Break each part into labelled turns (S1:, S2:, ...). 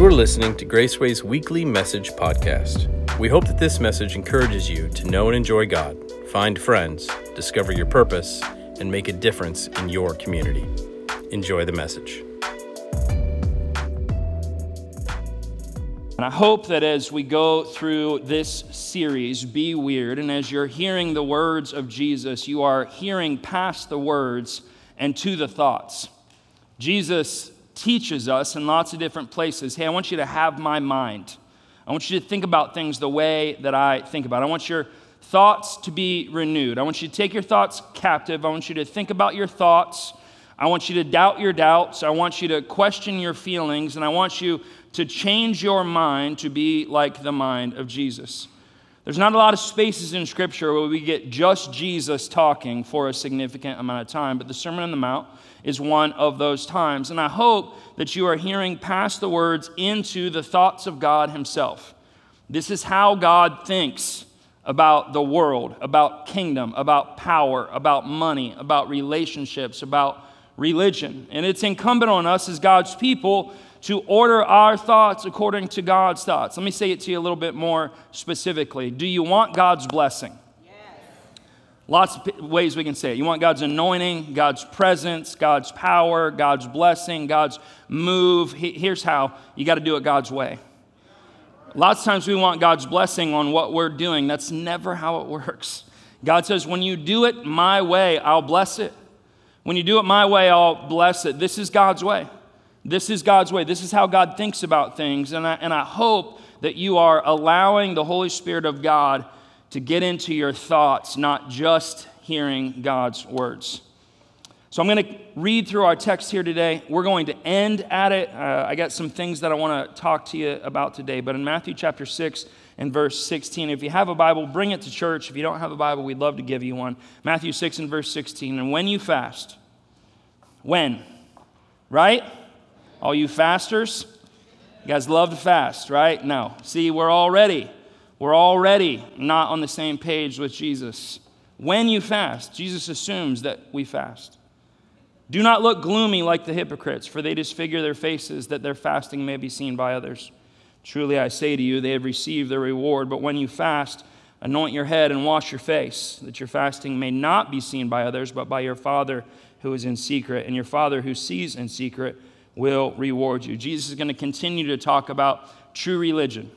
S1: You are listening to Graceway's weekly message podcast. We hope that this message encourages you to know and enjoy God, find friends, discover your purpose, and make a difference in your community. Enjoy the message.
S2: And I hope that as we go through this series, Be Weird, and as you're hearing the words of Jesus, you are hearing past the words and to the thoughts. Jesus teaches us in lots of different places hey, I want you to have my mind. I want you to think about things the way that I think about. It. I want your thoughts to be renewed. I want you to take your thoughts captive. I want you to think about your thoughts. I want you to doubt your doubts. I want you to question your feelings. And I want you to change your mind to be like the mind of Jesus. There's not a lot of spaces in Scripture where we get just Jesus talking for a significant amount of time, but the Sermon on the Mount is one of those times. And I hope that you are hearing past the words into the thoughts of God Himself. This is how God thinks about the world, about kingdom, about power, about money, about relationships, about religion. And it's incumbent on us as God's people to order our thoughts according to God's thoughts. Let me say it to you a little bit more specifically. Do you want God's blessing? Lots of ways we can say it. You want God's anointing, God's presence, God's power, God's blessing, God's move. Here's how you got to do it God's way. Lots of times we want God's blessing on what we're doing. That's never how it works. God says, when you do it my way, I'll bless it. When you do it my way, I'll bless it. This is God's way. This is God's way. This is how God thinks about things. And I, and I hope that you are allowing the Holy Spirit of God to get into your thoughts, not just hearing God's words. So I'm going to read through our text here today. We're going to end at it. Uh, I got some things that I want to talk to you about today. But in Matthew chapter 6 and verse 16, if you have a Bible, bring it to church. If you don't have a Bible, we'd love to give you one. Matthew 6 and verse 16. And when you fast, when? Right? All you fasters? You guys love to fast, right? No. See, we're already we're already not on the same page with Jesus. When you fast, Jesus assumes that we fast. Do not look gloomy like the hypocrites, for they disfigure their faces that their fasting may be seen by others. Truly I say to you, they have received their reward. But when you fast, anoint your head and wash your face, that your fasting may not be seen by others, but by your Father who is in secret. And your Father who sees in secret will reward you. Jesus is going to continue to talk about true religion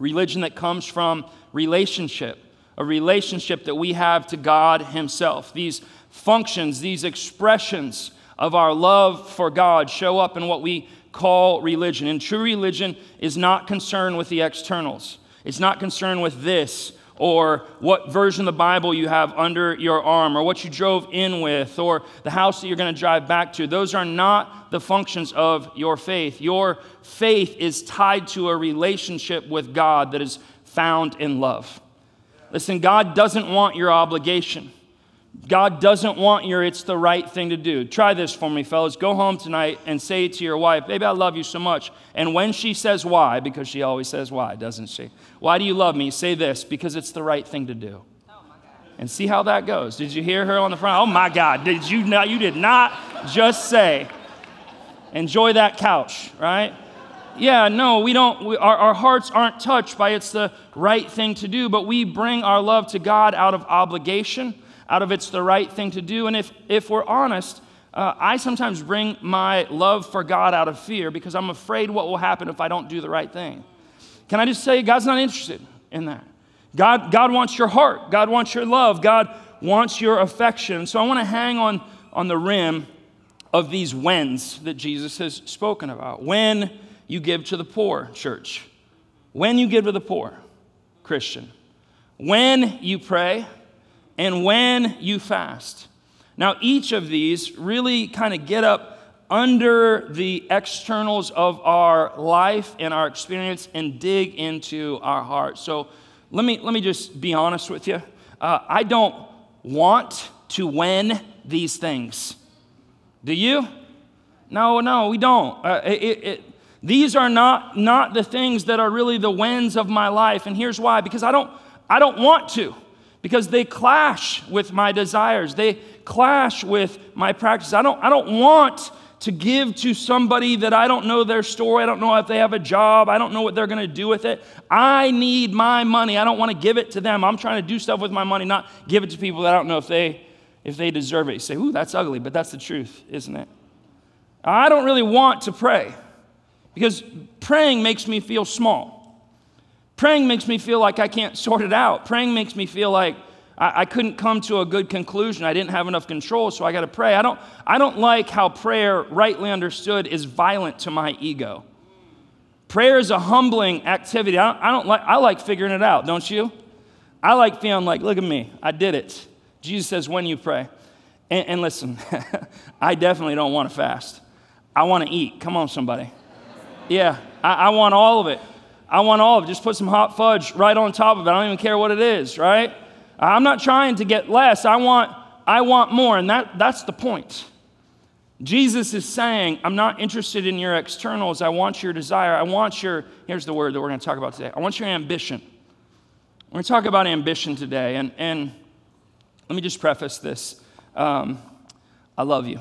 S2: religion that comes from relationship, a relationship that we have to God Himself. These functions, these expressions of our love for God show up in what we call religion. And true religion is not concerned with the externals, it's not concerned with this or what version of the Bible you have under your arm, or what you drove in with, or the house that you're going to drive back to. Those are not the functions of your faith. Your faith is tied to a relationship with God that is found in love. Listen, God doesn't want your obligation. God doesn't want your it's the right thing to do. Try this for me, fellas. Go home tonight and say it to your wife, Baby, I love you so much. And when she says why, because she always says why, doesn't she? Why do you love me? Say this, because it's the right thing to do. and see how that goes. Did you hear her on the front? Oh my God, did you not? You did not just say, enjoy that couch, right? Yeah, no, we don't, we, our, our hearts aren't touched by it's the right thing to do, but we bring our love to God out of obligation out of it's the right thing to do. And if, if we're honest, uh, I sometimes bring my love for God out of fear because I'm afraid what will happen if I don't do the right thing. Can I just say, God's not interested in that? God, God wants your heart, God wants your love, God wants your affection. So I want to hang on, on the rim of these whens that Jesus has spoken about. When you give to the poor, church. When you give to the poor, Christian. When you pray, and when you fast. Now, each of these really kind of get up under the externals of our life and our experience and dig into our heart. So let me, let me just be honest with you. Uh, I don't want to win these things. Do you? No, no, we don't. Uh, it, it, these are not, not the things that are really the wins of my life. And here's why because I don't, I don't want to because they clash with my desires. They clash with my practice. I don't, I don't want to give to somebody that I don't know their story. I don't know if they have a job. I don't know what they're going to do with it. I need my money. I don't want to give it to them. I'm trying to do stuff with my money, not give it to people that I don't know if they if they deserve it. You say, "Ooh, that's ugly," but that's the truth, isn't it? I don't really want to pray because praying makes me feel small. Praying makes me feel like I can't sort it out. Praying makes me feel like I, I couldn't come to a good conclusion. I didn't have enough control, so I got to pray. I don't, I don't like how prayer, rightly understood, is violent to my ego. Prayer is a humbling activity. I don't, I don't like, I like figuring it out, don't you? I like feeling like, look at me, I did it. Jesus says, when you pray. And, and listen, I definitely don't want to fast. I want to eat. Come on, somebody. Yeah, I, I want all of it. I want all of it. Just put some hot fudge right on top of it. I don't even care what it is, right? I'm not trying to get less. I want, I want more. And that, that's the point. Jesus is saying, I'm not interested in your externals. I want your desire. I want your, here's the word that we're going to talk about today. I want your ambition. We're going to talk about ambition today. And, and let me just preface this um, I love you.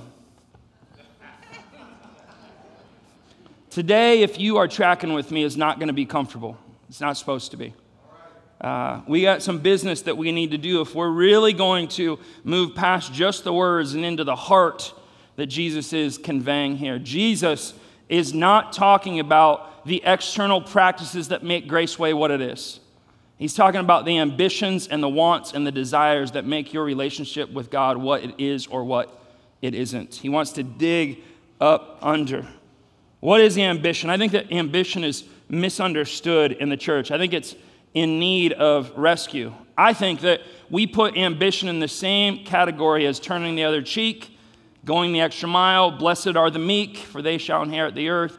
S2: Today, if you are tracking with me, is not going to be comfortable. It's not supposed to be. Uh, we got some business that we need to do if we're really going to move past just the words and into the heart that Jesus is conveying here. Jesus is not talking about the external practices that make Graceway what it is. He's talking about the ambitions and the wants and the desires that make your relationship with God what it is or what it isn't. He wants to dig up under. What is ambition? I think that ambition is misunderstood in the church. I think it's in need of rescue. I think that we put ambition in the same category as turning the other cheek, going the extra mile, blessed are the meek, for they shall inherit the earth.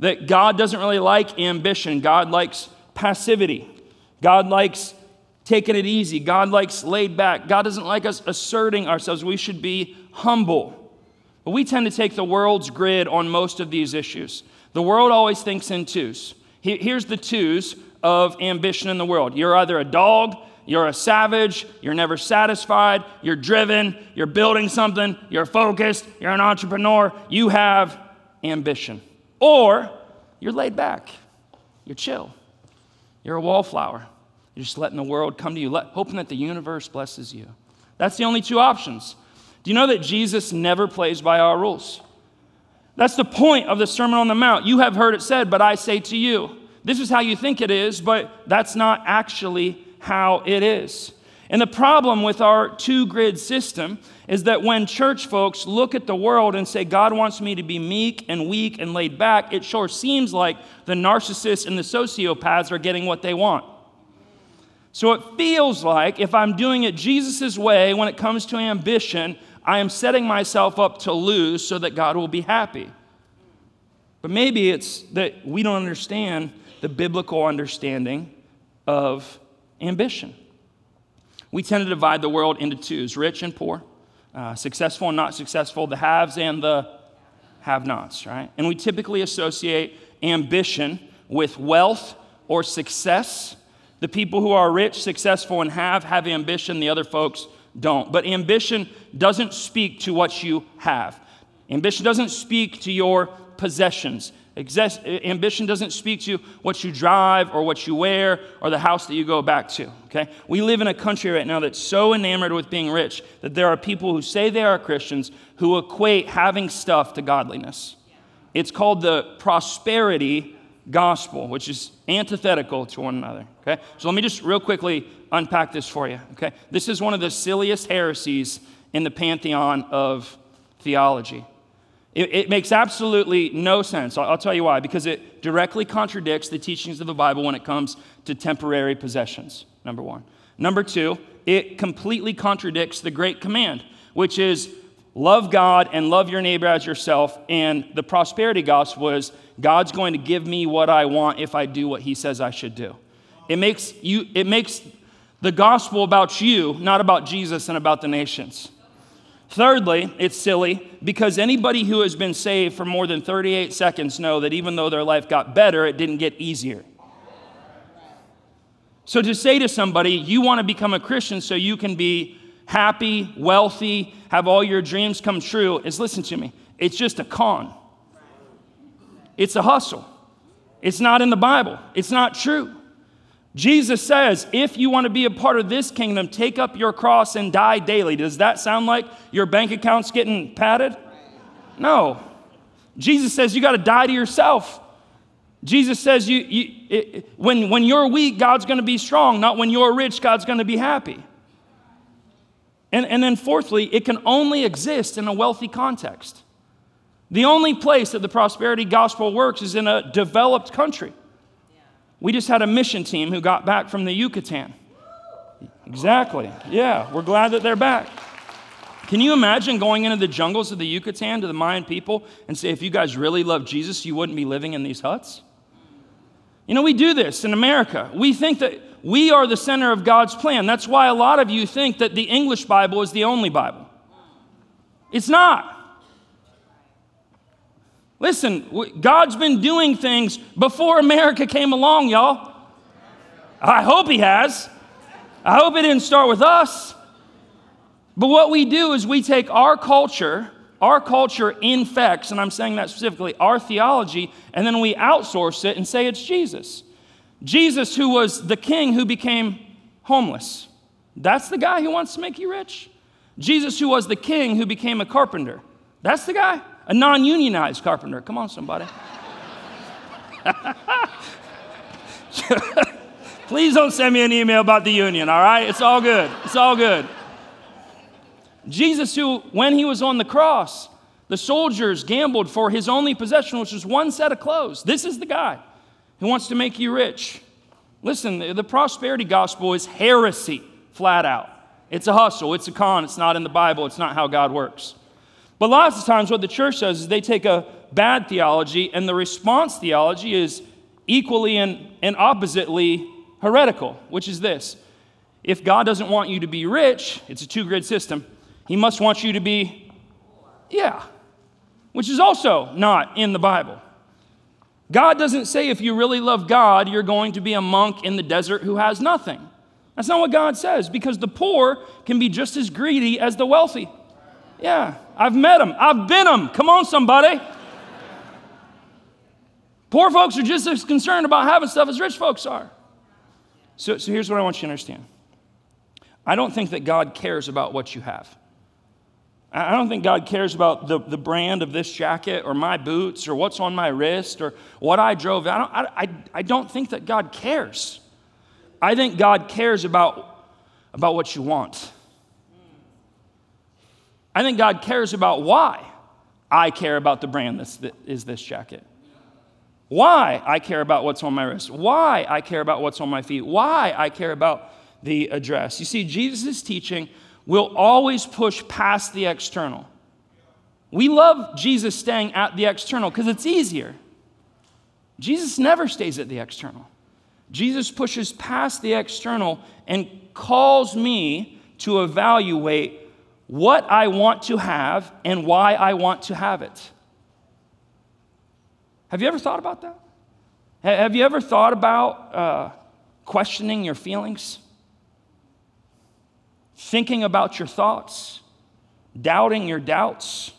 S2: That God doesn't really like ambition, God likes passivity. God likes taking it easy. God likes laid back. God doesn't like us asserting ourselves. We should be humble. But we tend to take the world's grid on most of these issues. The world always thinks in twos. Here's the twos of ambition in the world you're either a dog, you're a savage, you're never satisfied, you're driven, you're building something, you're focused, you're an entrepreneur, you have ambition. Or you're laid back, you're chill, you're a wallflower. You're just letting the world come to you, hoping that the universe blesses you. That's the only two options. Do you know that Jesus never plays by our rules? That's the point of the Sermon on the Mount. You have heard it said, but I say to you. This is how you think it is, but that's not actually how it is. And the problem with our two grid system is that when church folks look at the world and say, God wants me to be meek and weak and laid back, it sure seems like the narcissists and the sociopaths are getting what they want. So it feels like if I'm doing it Jesus' way when it comes to ambition, I am setting myself up to lose so that God will be happy. But maybe it's that we don't understand the biblical understanding of ambition. We tend to divide the world into twos rich and poor, uh, successful and not successful, the haves and the have nots, right? And we typically associate ambition with wealth or success. The people who are rich, successful, and have have ambition, the other folks don't. But ambition doesn't speak to what you have, ambition doesn't speak to your possessions. ambition doesn't speak to what you drive or what you wear or the house that you go back to. Okay? We live in a country right now that's so enamored with being rich that there are people who say they are Christians who equate having stuff to godliness. It's called the prosperity gospel, which is antithetical to one another. Okay? So let me just real quickly unpack this for you. Okay? This is one of the silliest heresies in the pantheon of theology. It, it makes absolutely no sense. I'll, I'll tell you why. Because it directly contradicts the teachings of the Bible when it comes to temporary possessions, number one. Number two, it completely contradicts the great command, which is love God and love your neighbor as yourself. And the prosperity gospel is God's going to give me what I want if I do what he says I should do. It makes, you, it makes the gospel about you, not about Jesus and about the nations. Thirdly, it's silly because anybody who has been saved for more than 38 seconds know that even though their life got better, it didn't get easier. So to say to somebody, you want to become a Christian so you can be happy, wealthy, have all your dreams come true is listen to me, it's just a con. It's a hustle. It's not in the Bible, it's not true. Jesus says, if you want to be a part of this kingdom, take up your cross and die daily. Does that sound like your bank account's getting padded? No. Jesus says you got to die to yourself. Jesus says you, you it, when, when you're weak, God's going to be strong, not when you're rich, God's going to be happy. And, and then, fourthly, it can only exist in a wealthy context. The only place that the prosperity gospel works is in a developed country. We just had a mission team who got back from the Yucatan. Exactly. Yeah, we're glad that they're back. Can you imagine going into the jungles of the Yucatan to the Mayan people and say, if you guys really love Jesus, you wouldn't be living in these huts? You know, we do this in America. We think that we are the center of God's plan. That's why a lot of you think that the English Bible is the only Bible. It's not. Listen, God's been doing things before America came along, y'all. I hope He has. I hope it didn't start with us. But what we do is we take our culture, our culture infects, and I'm saying that specifically, our theology, and then we outsource it and say it's Jesus. Jesus, who was the king who became homeless. That's the guy who wants to make you rich. Jesus, who was the king who became a carpenter. That's the guy. A non unionized carpenter. Come on, somebody. Please don't send me an email about the union, all right? It's all good. It's all good. Jesus, who, when he was on the cross, the soldiers gambled for his only possession, which was one set of clothes. This is the guy who wants to make you rich. Listen, the prosperity gospel is heresy, flat out. It's a hustle, it's a con, it's not in the Bible, it's not how God works. But lots of times, what the church does is they take a bad theology, and the response theology is equally and, and oppositely heretical, which is this. If God doesn't want you to be rich, it's a two grid system, He must want you to be, yeah, which is also not in the Bible. God doesn't say if you really love God, you're going to be a monk in the desert who has nothing. That's not what God says, because the poor can be just as greedy as the wealthy. Yeah, I've met them. I've been them. Come on, somebody. Poor folks are just as concerned about having stuff as rich folks are. So, so here's what I want you to understand I don't think that God cares about what you have. I don't think God cares about the, the brand of this jacket or my boots or what's on my wrist or what I drove. I don't, I, I don't think that God cares. I think God cares about, about what you want. I think God cares about why I care about the brand that is this jacket. Why I care about what's on my wrist. Why I care about what's on my feet. Why I care about the address. You see, Jesus' teaching will always push past the external. We love Jesus staying at the external because it's easier. Jesus never stays at the external. Jesus pushes past the external and calls me to evaluate what I want to have and why I want to have it. Have you ever thought about that? Have you ever thought about uh, questioning your feelings? Thinking about your thoughts? Doubting your doubts?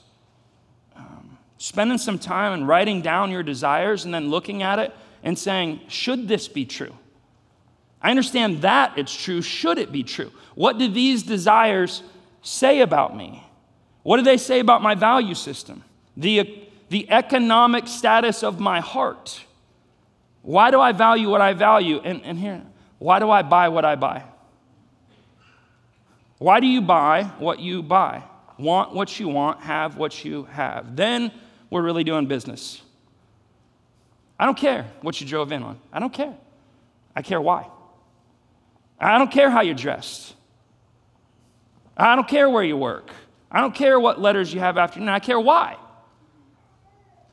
S2: Um, spending some time and writing down your desires and then looking at it and saying, should this be true? I understand that it's true. Should it be true? What do these desires say about me? What do they say about my value system? The, the economic status of my heart. Why do I value what I value? And, and here, why do I buy what I buy? Why do you buy what you buy? Want what you want, have what you have. Then we're really doing business. I don't care what you drove in on. I don't care. I care why. I don't care how you're dressed. I don't care where you work. I don't care what letters you have after And I care why.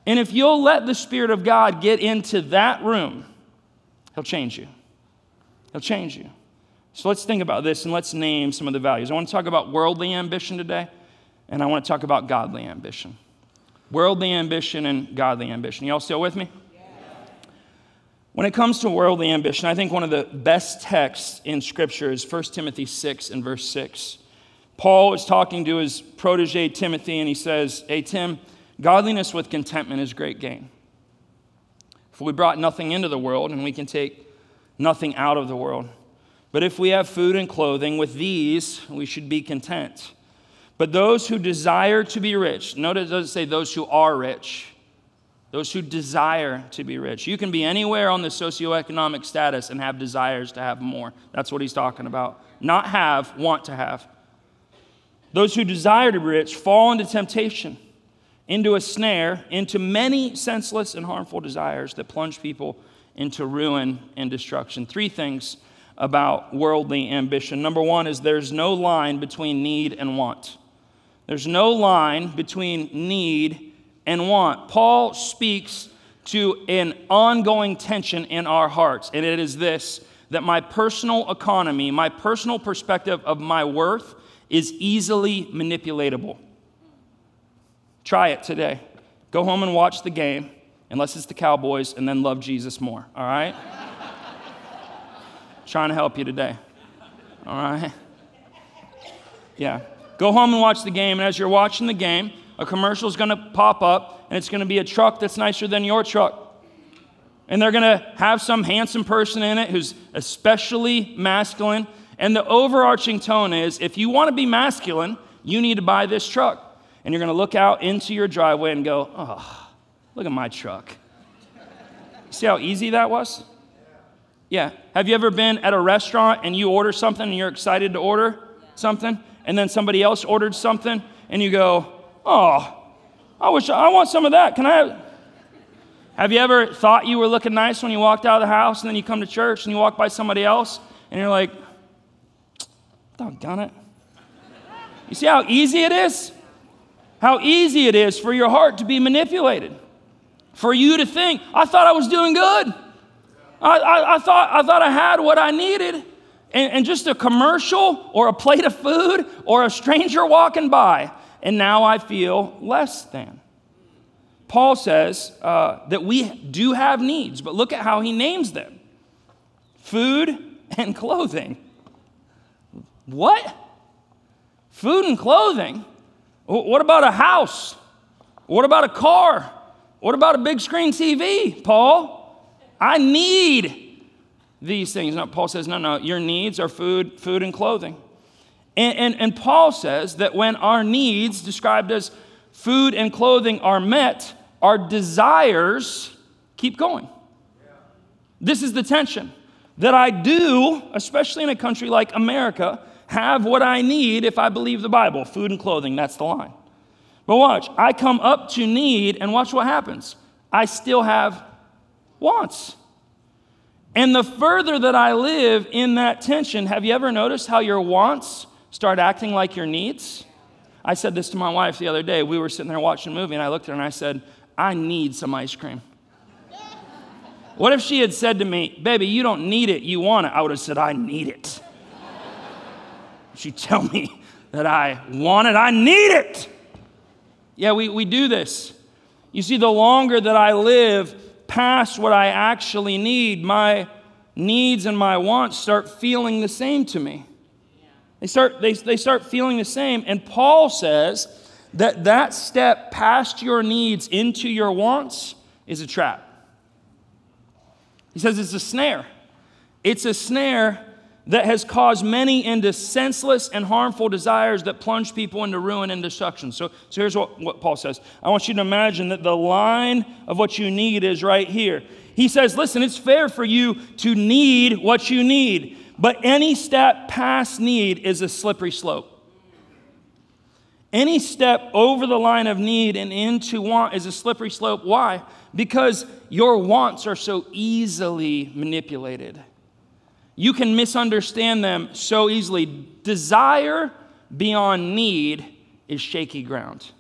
S2: And if you'll let the Spirit of God get into that room, He'll change you. He'll change you. So let's think about this and let's name some of the values. I want to talk about worldly ambition today, and I want to talk about godly ambition. Worldly ambition and godly ambition. Y'all still with me? When it comes to worldly ambition, I think one of the best texts in Scripture is 1 Timothy 6 and verse 6. Paul is talking to his protege Timothy, and he says, Hey, Tim, godliness with contentment is great gain. For we brought nothing into the world, and we can take nothing out of the world. But if we have food and clothing, with these we should be content. But those who desire to be rich, notice it doesn't say those who are rich, those who desire to be rich. You can be anywhere on the socioeconomic status and have desires to have more. That's what he's talking about. Not have, want to have. Those who desire to be rich fall into temptation, into a snare, into many senseless and harmful desires that plunge people into ruin and destruction. Three things about worldly ambition. Number one is there's no line between need and want. There's no line between need and want. Paul speaks to an ongoing tension in our hearts, and it is this that my personal economy, my personal perspective of my worth is easily manipulatable. Try it today. Go home and watch the game, unless it's the Cowboys, and then love Jesus more, all right? Trying to help you today, all right? Yeah. Go home and watch the game, and as you're watching the game, a commercial is going to pop up, and it's going to be a truck that's nicer than your truck. And they're going to have some handsome person in it who's especially masculine. And the overarching tone is if you want to be masculine, you need to buy this truck. And you're going to look out into your driveway and go, oh, look at my truck. See how easy that was? Yeah. Have you ever been at a restaurant and you order something and you're excited to order something? And then somebody else ordered something and you go, oh, I wish I want some of that. Can I have? Have you ever thought you were looking nice when you walked out of the house and then you come to church and you walk by somebody else and you're like, doggone it. You see how easy it is? How easy it is for your heart to be manipulated. For you to think, I thought I was doing good. I, I, I thought, I thought I had what I needed. And, and just a commercial or a plate of food or a stranger walking by, and now I feel less than. Paul says uh, that we do have needs, but look at how he names them food and clothing. What? Food and clothing? What about a house? What about a car? What about a big screen TV, Paul? I need these things. No, Paul says, no, no, your needs are food, food and clothing. And, and, and Paul says that when our needs, described as food and clothing, are met, our desires keep going. This is the tension that I do, especially in a country like America, have what I need if I believe the Bible food and clothing, that's the line. But watch, I come up to need, and watch what happens. I still have wants. And the further that I live in that tension, have you ever noticed how your wants start acting like your needs? I said this to my wife the other day. We were sitting there watching a movie, and I looked at her and I said, I need some ice cream. What if she had said to me, Baby, you don't need it, you want it? I would have said, I need it. She tell me that I want it, I need it. Yeah, we, we do this. You see, the longer that I live past what I actually need, my needs and my wants start feeling the same to me. They start, they, they start feeling the same. And Paul says that that step past your needs into your wants is a trap. He says it's a snare. It's a snare that has caused many into senseless and harmful desires that plunge people into ruin and destruction. So, so here's what, what Paul says I want you to imagine that the line of what you need is right here. He says, Listen, it's fair for you to need what you need, but any step past need is a slippery slope. Any step over the line of need and into want is a slippery slope. Why? Because your wants are so easily manipulated. You can misunderstand them so easily. Desire beyond need is shaky ground.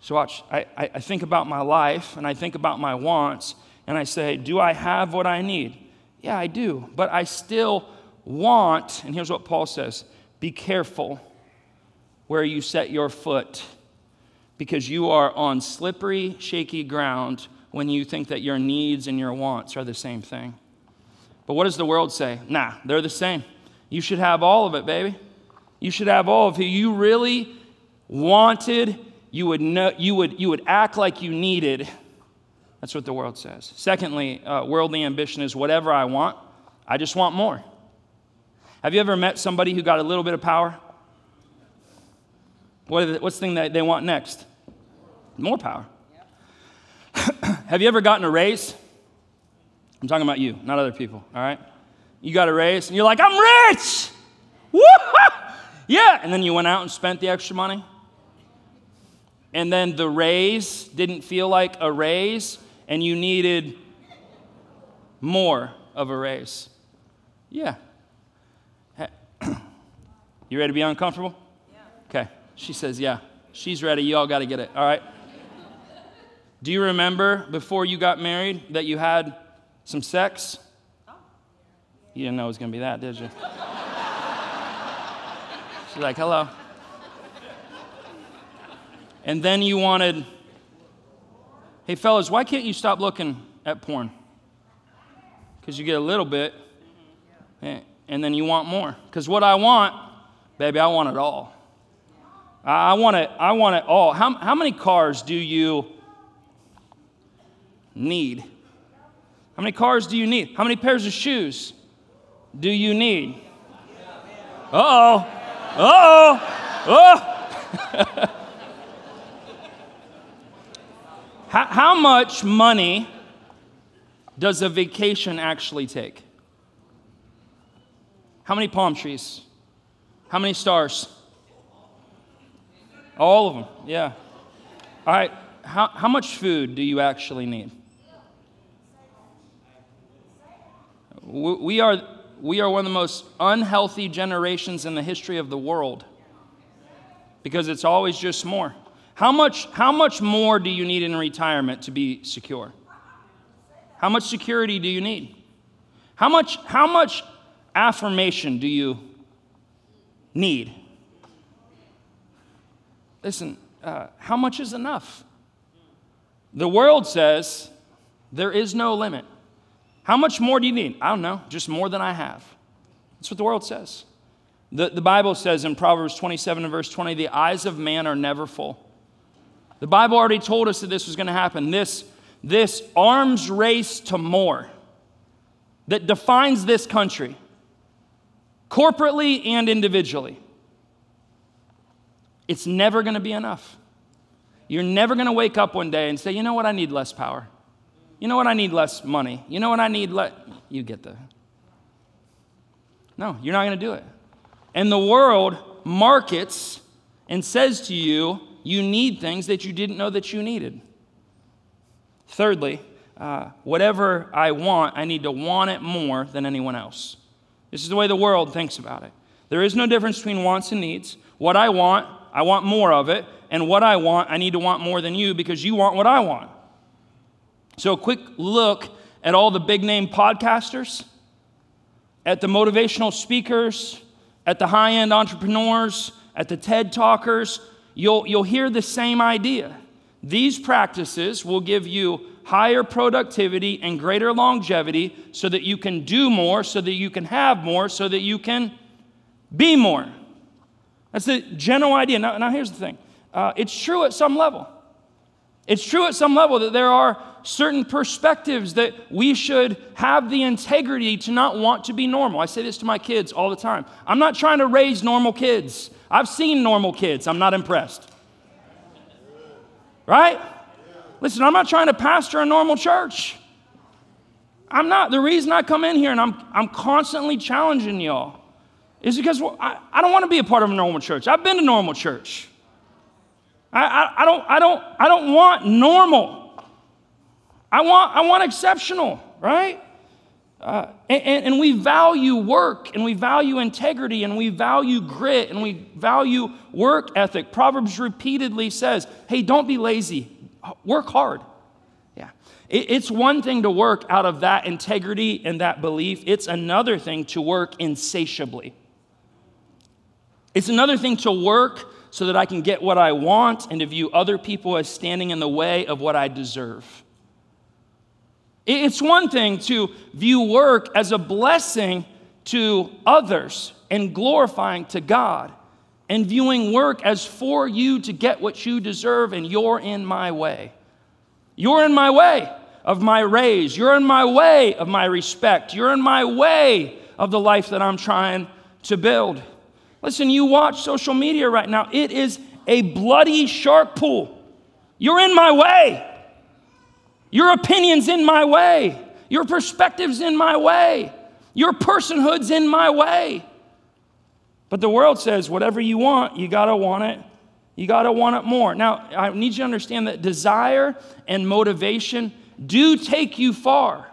S2: So, watch, I, I think about my life and I think about my wants, and I say, Do I have what I need? Yeah, I do. But I still want, and here's what Paul says be careful where you set your foot because you are on slippery, shaky ground when you think that your needs and your wants are the same thing. But what does the world say? Nah, they're the same. You should have all of it, baby. You should have all. If you really wanted, you would, know, you would, you would act like you needed. That's what the world says. Secondly, uh, worldly ambition is whatever I want, I just want more. Have you ever met somebody who got a little bit of power? What what's the thing that they want next? More power. Have you ever gotten a raise? I'm talking about you, not other people, all right? You got a raise and you're like, I'm rich! Woo! Yeah. And then you went out and spent the extra money. And then the raise didn't feel like a raise and you needed more of a raise. Yeah. You ready to be uncomfortable? Yeah. Okay. She says, Yeah. She's ready. You all got to get it. All right. Do you remember before you got married that you had some sex? You didn't know it was going to be that, did you? She's like, hello. And then you wanted, hey, fellas, why can't you stop looking at porn? Because you get a little bit, eh, and then you want more. Because what I want, baby, I want it all. I want it, I want it all. How, how many cars do you need? How many cars do you need? How many pairs of shoes do you need? Uh oh. Uh oh. Oh. how, much money does a vacation actually take? How many palm trees? How many stars? All of them, yeah. All right, how, how much food do you actually need? We are, we are one of the most unhealthy generations in the history of the world because it's always just more. How much, how much more do you need in retirement to be secure? How much security do you need? How much, how much affirmation do you need? Listen, uh, how much is enough? The world says there is no limit. How much more do you need? I don't know, just more than I have. That's what the world says. The, the Bible says in Proverbs 27 and verse 20, the eyes of man are never full. The Bible already told us that this was going to happen. This, this arms race to more that defines this country, corporately and individually, it's never going to be enough. You're never going to wake up one day and say, you know what, I need less power. You know what? I need less money. You know what? I need less. You get the. No, you're not going to do it. And the world markets and says to you, you need things that you didn't know that you needed. Thirdly, uh, whatever I want, I need to want it more than anyone else. This is the way the world thinks about it. There is no difference between wants and needs. What I want, I want more of it. And what I want, I need to want more than you because you want what I want. So, a quick look at all the big name podcasters, at the motivational speakers, at the high end entrepreneurs, at the TED talkers. You'll, you'll hear the same idea. These practices will give you higher productivity and greater longevity so that you can do more, so that you can have more, so that you can be more. That's the general idea. Now, now here's the thing uh, it's true at some level. It's true at some level that there are certain perspectives that we should have the integrity to not want to be normal. I say this to my kids all the time. I'm not trying to raise normal kids. I've seen normal kids. I'm not impressed. Right? Listen, I'm not trying to pastor a normal church. I'm not. The reason I come in here and I'm, I'm constantly challenging y'all is because I, I don't want to be a part of a normal church. I've been to normal church. I, I, I, don't, I, don't, I don't want normal. I want, I want exceptional, right? Uh, and, and, we value work and we value integrity and we value grit and we value work ethic. Proverbs repeatedly says, hey, don't be lazy, work hard. Yeah. It, it's one thing to work out of that integrity and that belief, it's another thing to work insatiably. It's another thing to work so that I can get what I want and to view other people as standing in the way of what I deserve. It's one thing to view work as a blessing to others and glorifying to God. and viewing work as for you to get what you deserve, and you're in my way. You're in my way of my raise. You're in my way of my respect. You're in my way of the life that I'm trying to build. Listen, you watch social media right now, it is a bloody shark pool. You're in my way. Your opinion's in my way. Your perspective's in my way. Your personhood's in my way. But the world says whatever you want, you got to want it. You got to want it more. Now, I need you to understand that desire and motivation do take you far,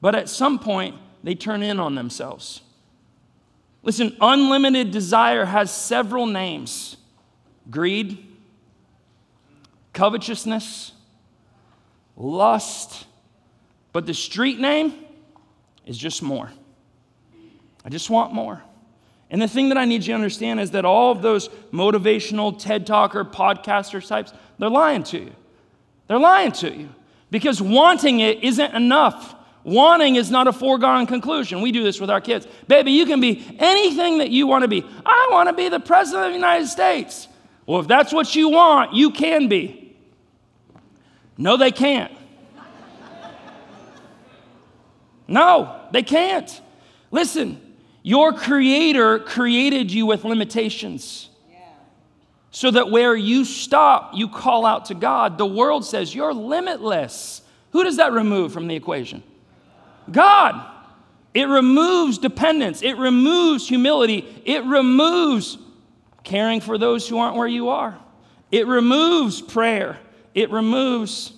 S2: but at some point, they turn in on themselves. Listen, unlimited desire has several names greed, covetousness, lust, but the street name is just more. I just want more. And the thing that I need you to understand is that all of those motivational TED Talker, podcaster types, they're lying to you. They're lying to you because wanting it isn't enough. Wanting is not a foregone conclusion. We do this with our kids. Baby, you can be anything that you want to be. I want to be the president of the United States. Well, if that's what you want, you can be. No, they can't. No, they can't. Listen, your creator created you with limitations. So that where you stop, you call out to God. The world says you're limitless. Who does that remove from the equation? God. It removes dependence, it removes humility, it removes caring for those who aren't where you are, it removes prayer, it removes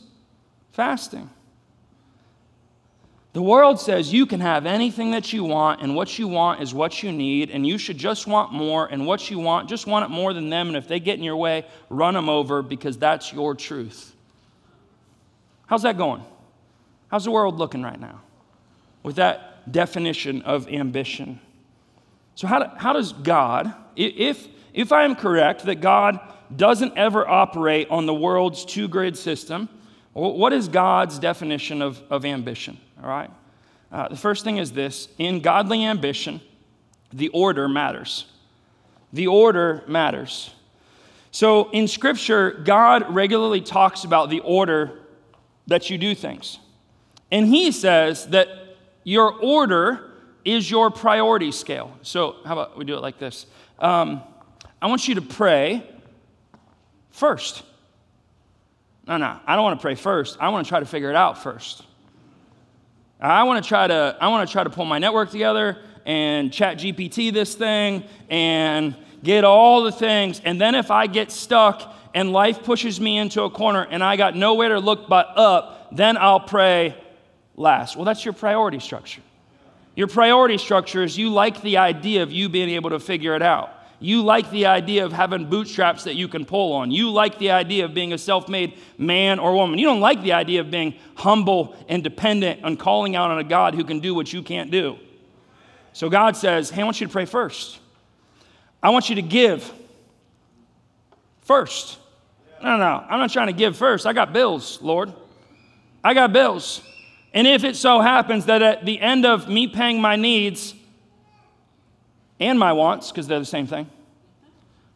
S2: fasting. The world says you can have anything that you want, and what you want is what you need, and you should just want more, and what you want, just want it more than them, and if they get in your way, run them over because that's your truth. How's that going? How's the world looking right now with that definition of ambition? So, how, do, how does God, if, if I am correct that God doesn't ever operate on the world's two grid system, what is God's definition of, of ambition? all right? Uh, the first thing is this in godly ambition, the order matters. The order matters. So in Scripture, God regularly talks about the order that you do things. And He says that your order is your priority scale. So, how about we do it like this? Um, I want you to pray first. No, no, I don't want to pray first. I want to try to figure it out first. I want to try to I want to try to pull my network together and chat GPT this thing and get all the things. And then if I get stuck and life pushes me into a corner and I got nowhere to look but up, then I'll pray last. Well, that's your priority structure. Your priority structure is you like the idea of you being able to figure it out. You like the idea of having bootstraps that you can pull on. You like the idea of being a self made man or woman. You don't like the idea of being humble and dependent and calling out on a God who can do what you can't do. So God says, Hey, I want you to pray first. I want you to give first. No, no, no. I'm not trying to give first. I got bills, Lord. I got bills. And if it so happens that at the end of me paying my needs, and my wants, because they're the same thing.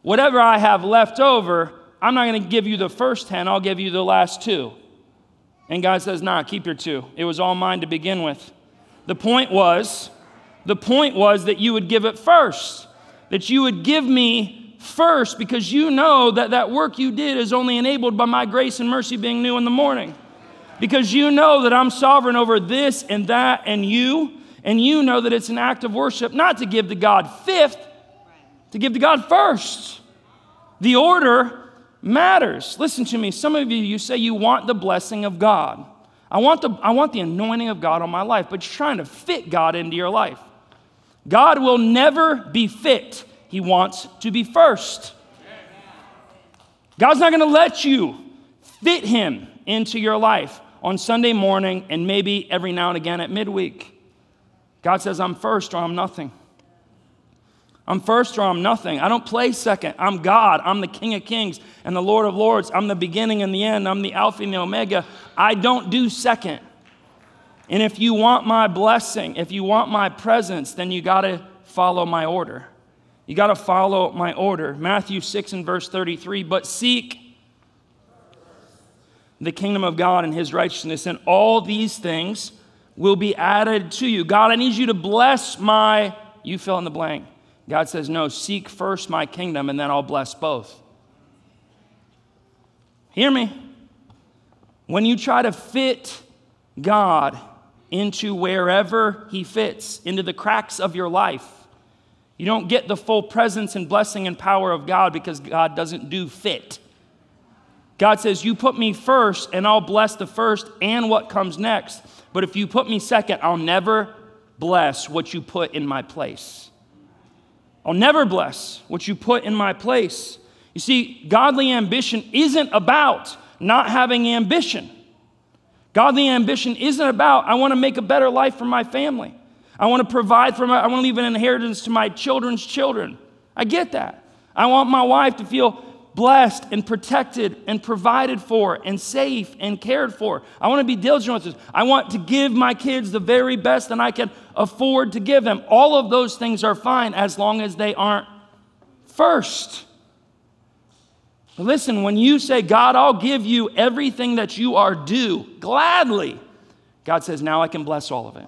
S2: Whatever I have left over, I'm not going to give you the first 10, I'll give you the last two. And God says, nah, keep your two. It was all mine to begin with. The point was, the point was that you would give it first, that you would give me first because you know that that work you did is only enabled by my grace and mercy being new in the morning. Because you know that I'm sovereign over this and that and you and you know that it's an act of worship not to give to God fifth, to give to God first. The order matters. Listen to me. Some of you, you say you want the blessing of God. I want the, I want the anointing of God on my life, but you're trying to fit God into your life. God will never be fit, He wants to be first. God's not going to let you fit Him into your life on Sunday morning and maybe every now and again at midweek. God says, I'm first or I'm nothing. I'm first or I'm nothing. I don't play second. I'm God. I'm the King of Kings and the Lord of Lords. I'm the beginning and the end. I'm the Alpha and the Omega. I don't do second. And if you want my blessing, if you want my presence, then you got to follow my order. You got to follow my order. Matthew 6 and verse 33 But seek the kingdom of God and his righteousness, and all these things will be added to you. God, I need you to bless my, you fill in the blank. God says, No, seek first my kingdom, and then I'll bless both. Hear me. When you try to fit God into wherever He fits, into the cracks of your life, you don't get the full presence and blessing and power of God because God doesn't do fit. God says, You put me first, and I'll bless the first and what comes next. But if you put me second, I'll never bless what you put in my place. I'll never bless what you put in my place. You see, godly ambition isn't about not having ambition. Godly ambition isn't about, I want to make a better life for my family. I want to provide for my, I want to leave an inheritance to my children's children. I get that. I want my wife to feel blessed and protected and provided for and safe and cared for. I want to be diligent with this. I want to give my kids the very best that I can afford to give them. All of those things are fine as long as they aren't first. But listen, when you say, God, I'll give you everything that you are due, gladly, God says, now I can bless all of it.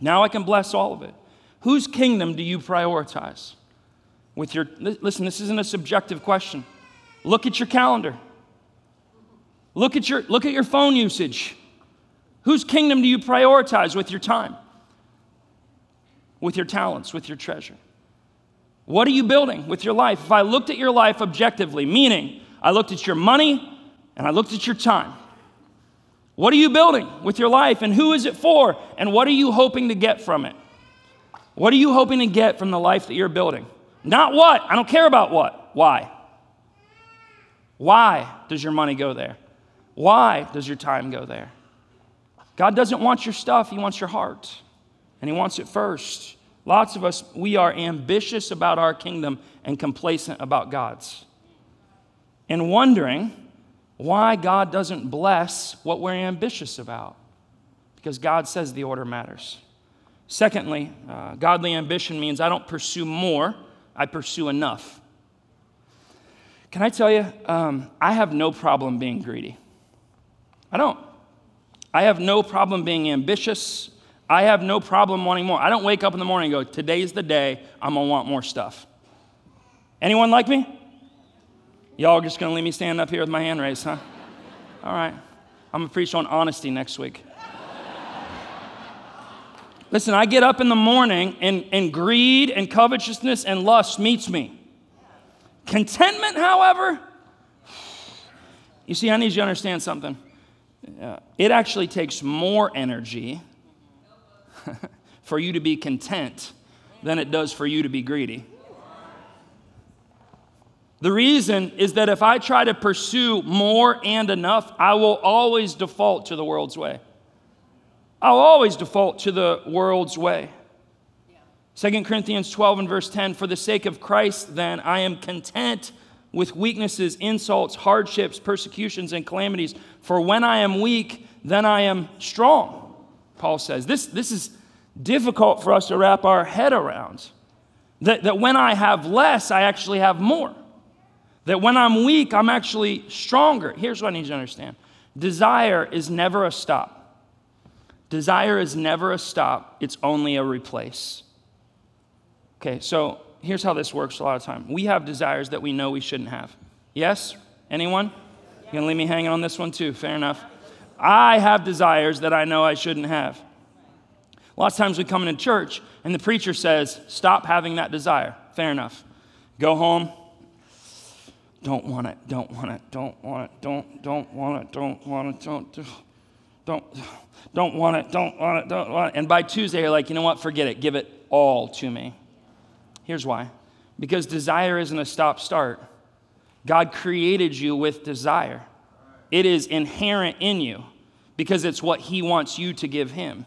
S2: Now I can bless all of it. Whose kingdom do you prioritize? With your listen this isn't a subjective question. Look at your calendar. Look at your look at your phone usage. Whose kingdom do you prioritize with your time? With your talents with your treasure. What are you building with your life? If i looked at your life objectively meaning i looked at your money and i looked at your time what are you building with your life and who is it for and what are you hoping to get from it? What are you hoping to get from the life that you're building not what. I don't care about what. Why? Why does your money go there? Why does your time go there? God doesn't want your stuff, He wants your heart. And He wants it first. Lots of us, we are ambitious about our kingdom and complacent about God's. And wondering why God doesn't bless what we're ambitious about. Because God says the order matters. Secondly, uh, godly ambition means I don't pursue more I pursue enough. Can I tell you, um, I have no problem being greedy. I don't. I have no problem being ambitious. I have no problem wanting more. I don't wake up in the morning and go, today's the day I'm gonna want more stuff. Anyone like me? Y'all just gonna leave me stand up here with my hand raised, huh? All right. I'm gonna preach on honesty next week. Listen, I get up in the morning and, and greed and covetousness and lust meets me. Contentment, however, you see, I need you to understand something. Uh, it actually takes more energy for you to be content than it does for you to be greedy. The reason is that if I try to pursue more and enough, I will always default to the world's way. I'll always default to the world's way. Yeah. 2 Corinthians 12 and verse 10 For the sake of Christ, then, I am content with weaknesses, insults, hardships, persecutions, and calamities. For when I am weak, then I am strong, Paul says. This, this is difficult for us to wrap our head around. That, that when I have less, I actually have more. That when I'm weak, I'm actually stronger. Here's what I need you to understand desire is never a stop. Desire is never a stop, it's only a replace. Okay, so here's how this works a lot of time. We have desires that we know we shouldn't have. Yes? Anyone? You gonna leave me hanging on this one too? Fair enough. I have desires that I know I shouldn't have. Lots of times we come into church and the preacher says, Stop having that desire. Fair enough. Go home. Don't want it, don't want it, don't want it, don't, don't want it, don't want it, don't, don't don't, don't want it, don't want it, don't want it. And by Tuesday, you're like, you know what, forget it, give it all to me. Here's why because desire isn't a stop start. God created you with desire, it is inherent in you because it's what He wants you to give Him.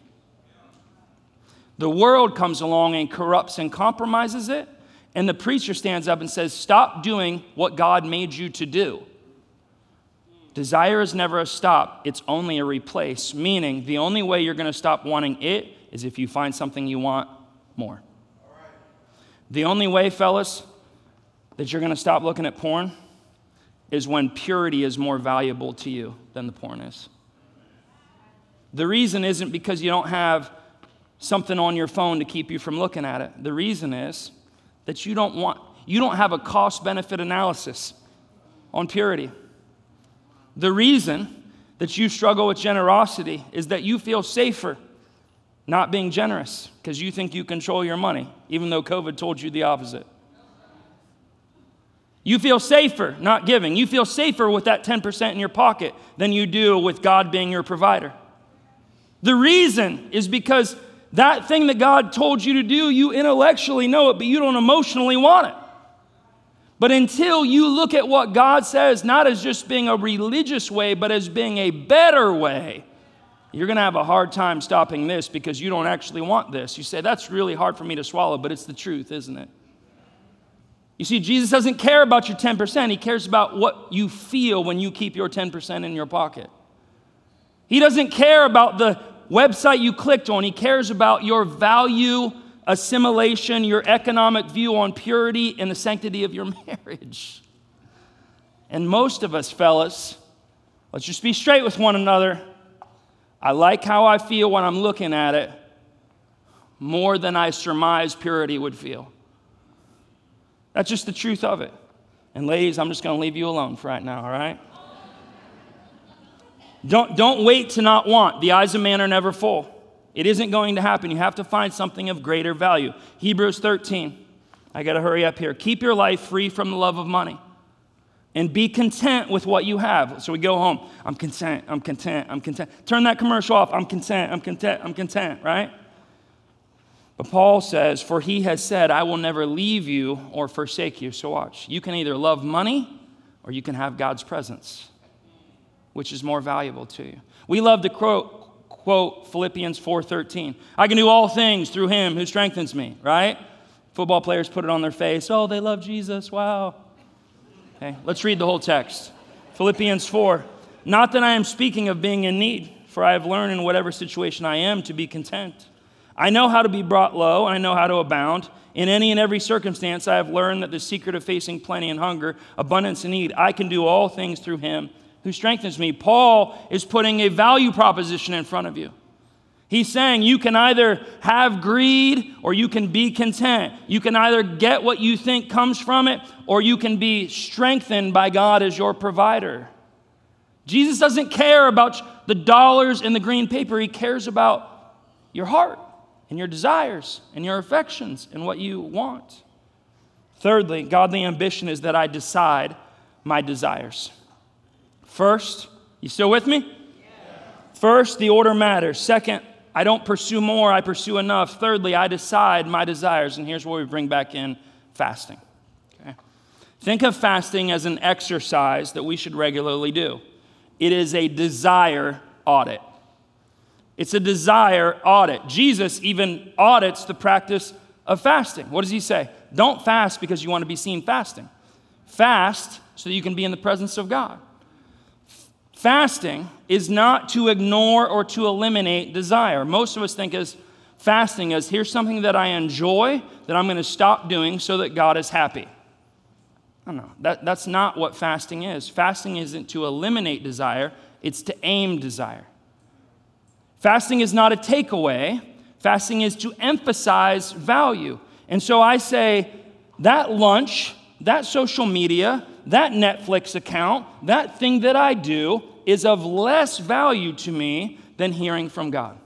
S2: The world comes along and corrupts and compromises it, and the preacher stands up and says, Stop doing what God made you to do. Desire is never a stop, it's only a replace, meaning the only way you're going to stop wanting it is if you find something you want more. The only way, fellas, that you're going to stop looking at porn is when purity is more valuable to you than the porn is. The reason isn't because you don't have something on your phone to keep you from looking at it. The reason is that you don't want you don't have a cost benefit analysis on purity. The reason that you struggle with generosity is that you feel safer not being generous because you think you control your money, even though COVID told you the opposite. You feel safer not giving. You feel safer with that 10% in your pocket than you do with God being your provider. The reason is because that thing that God told you to do, you intellectually know it, but you don't emotionally want it. But until you look at what God says, not as just being a religious way, but as being a better way, you're going to have a hard time stopping this because you don't actually want this. You say, that's really hard for me to swallow, but it's the truth, isn't it? You see, Jesus doesn't care about your 10%. He cares about what you feel when you keep your 10% in your pocket. He doesn't care about the website you clicked on. He cares about your value assimilation, your economic view on purity and the sanctity of your marriage. And most of us, fellas, let's just be straight with one another. I like how I feel when I'm looking at it more than I surmise purity would feel. That's just the truth of it. And ladies, I'm just going to leave you alone for right now, all right? Don't, don't wait to not want. The eyes of man are never full. It isn't going to happen. You have to find something of greater value. Hebrews 13. I got to hurry up here. Keep your life free from the love of money and be content with what you have. So we go home. I'm content. I'm content. I'm content. Turn that commercial off. I'm content. I'm content. I'm content, right? But Paul says, For he has said, I will never leave you or forsake you. So watch. You can either love money or you can have God's presence, which is more valuable to you. We love to quote, quote Philippians 4:13. I can do all things through him who strengthens me, right? Football players put it on their face. Oh, they love Jesus. Wow. Okay, let's read the whole text. Philippians 4. Not that I am speaking of being in need, for I have learned in whatever situation I am to be content. I know how to be brought low, and I know how to abound. In any and every circumstance, I have learned that the secret of facing plenty and hunger, abundance and need, I can do all things through him who strengthens me. Paul is putting a value proposition in front of you. He's saying you can either have greed or you can be content. You can either get what you think comes from it or you can be strengthened by God as your provider. Jesus doesn't care about the dollars in the green paper, he cares about your heart and your desires and your affections and what you want. Thirdly, godly ambition is that I decide my desires. First, you still with me? First, the order matters. Second, I don't pursue more, I pursue enough. Thirdly, I decide my desires. And here's where we bring back in fasting. Okay? Think of fasting as an exercise that we should regularly do, it is a desire audit. It's a desire audit. Jesus even audits the practice of fasting. What does he say? Don't fast because you want to be seen fasting. Fast so that you can be in the presence of God. Fasting is not to ignore or to eliminate desire. Most of us think as fasting as here's something that I enjoy that I'm going to stop doing so that God is happy. No. That, that's not what fasting is. Fasting isn't to eliminate desire, it's to aim desire. Fasting is not a takeaway, fasting is to emphasize value. And so I say that lunch, that social media, that Netflix account, that thing that I do is of less value to me than hearing from God.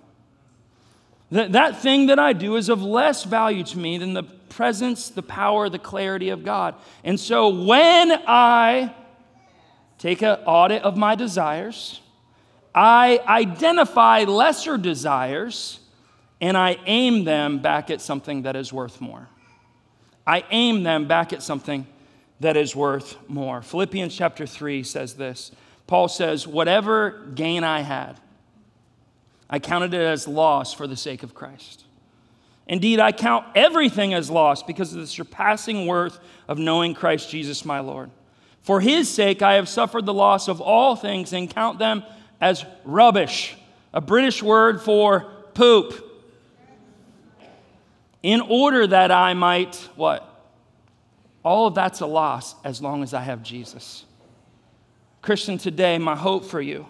S2: That, that thing that I do is of less value to me than the presence, the power, the clarity of God. And so when I take an audit of my desires, I identify lesser desires and I aim them back at something that is worth more. I aim them back at something that is worth more. Philippians chapter 3 says this Paul says, Whatever gain I had, I counted it as loss for the sake of Christ. Indeed, I count everything as loss because of the surpassing worth of knowing Christ Jesus my Lord. For his sake, I have suffered the loss of all things and count them as rubbish, a British word for poop. in order that I might, what? All of that's a loss as long as I have Jesus. Christian, today, my hope for you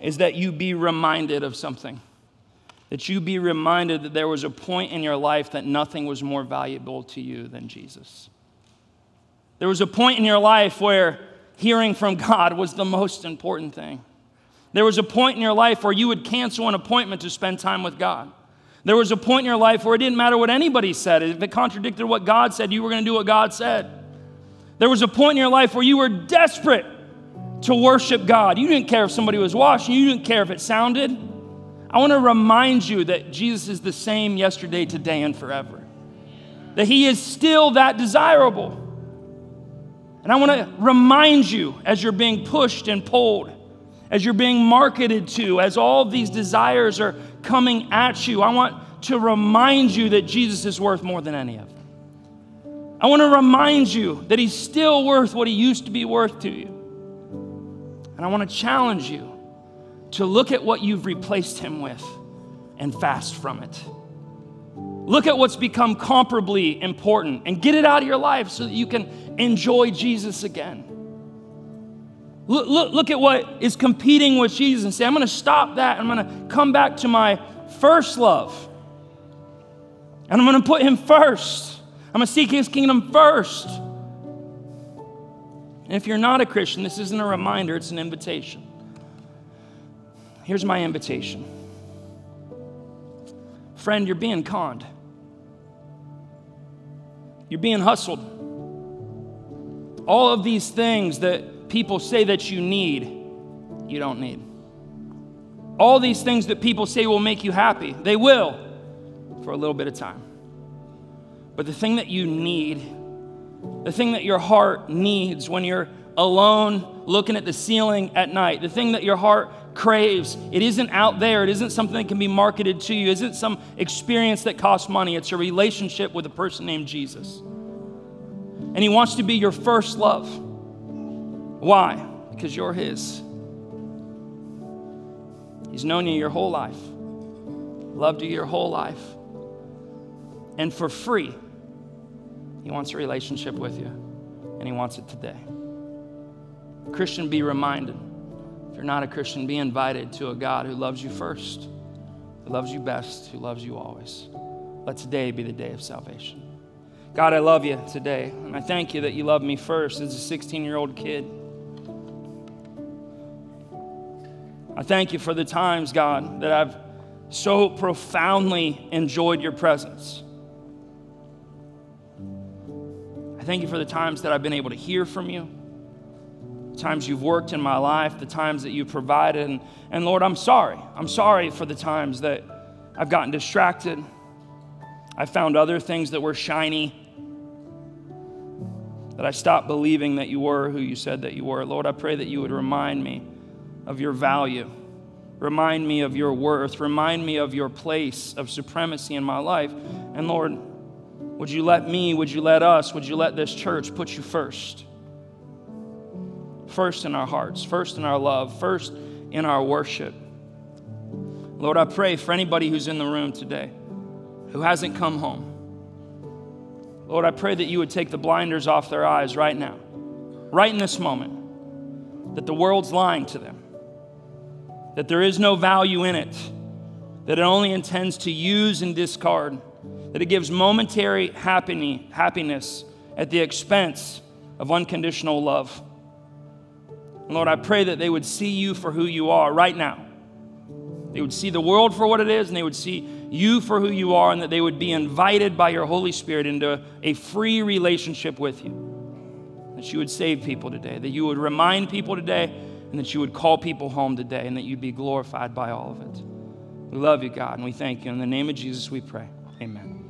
S2: is that you be reminded of something. That you be reminded that there was a point in your life that nothing was more valuable to you than Jesus. There was a point in your life where hearing from God was the most important thing. There was a point in your life where you would cancel an appointment to spend time with God. There was a point in your life where it didn't matter what anybody said. If it contradicted what God said, you were going to do what God said. There was a point in your life where you were desperate to worship God. You didn't care if somebody was watching, you didn't care if it sounded. I want to remind you that Jesus is the same yesterday, today, and forever. That he is still that desirable. And I want to remind you as you're being pushed and pulled, as you're being marketed to, as all these desires are coming at you, I want to remind you that Jesus is worth more than any of them. I want to remind you that he's still worth what he used to be worth to you. And I want to challenge you to look at what you've replaced him with and fast from it. Look at what's become comparably important and get it out of your life so that you can enjoy Jesus again. Look, look, look at what is competing with Jesus and say, I'm going to stop that. I'm going to come back to my first love. And I'm going to put him first. I'm going to seek his kingdom first. And if you're not a Christian, this isn't a reminder, it's an invitation. Here's my invitation Friend, you're being conned, you're being hustled. All of these things that people say that you need, you don't need. All these things that people say will make you happy, they will for a little bit of time. But the thing that you need the thing that your heart needs when you're alone looking at the ceiling at night, the thing that your heart craves. It isn't out there, it isn't something that can be marketed to you, it isn't some experience that costs money. It's a relationship with a person named Jesus. And He wants to be your first love. Why? Because you're His. He's known you your whole life, loved you your whole life. And for free, he wants a relationship with you, and He wants it today. Christian, be reminded. If you're not a Christian, be invited to a God who loves you first, who loves you best, who loves you always. Let today be the day of salvation. God, I love you today, and I thank you that you love me first as a 16 year old kid. I thank you for the times, God, that I've so profoundly enjoyed your presence. Thank you for the times that I've been able to hear from you, the times you've worked in my life, the times that you've provided. And, and Lord, I'm sorry. I'm sorry for the times that I've gotten distracted. I found other things that were shiny, that I stopped believing that you were who you said that you were. Lord, I pray that you would remind me of your value. Remind me of your worth. Remind me of your place of supremacy in my life. And Lord, would you let me, would you let us, would you let this church put you first? First in our hearts, first in our love, first in our worship. Lord, I pray for anybody who's in the room today who hasn't come home. Lord, I pray that you would take the blinders off their eyes right now, right in this moment, that the world's lying to them, that there is no value in it, that it only intends to use and discard that it gives momentary happiness at the expense of unconditional love. And Lord, I pray that they would see you for who you are right now. They would see the world for what it is, and they would see you for who you are, and that they would be invited by your Holy Spirit into a free relationship with you. That you would save people today, that you would remind people today, and that you would call people home today, and that you'd be glorified by all of it. We love you, God, and we thank you. In the name of Jesus, we pray. Amen.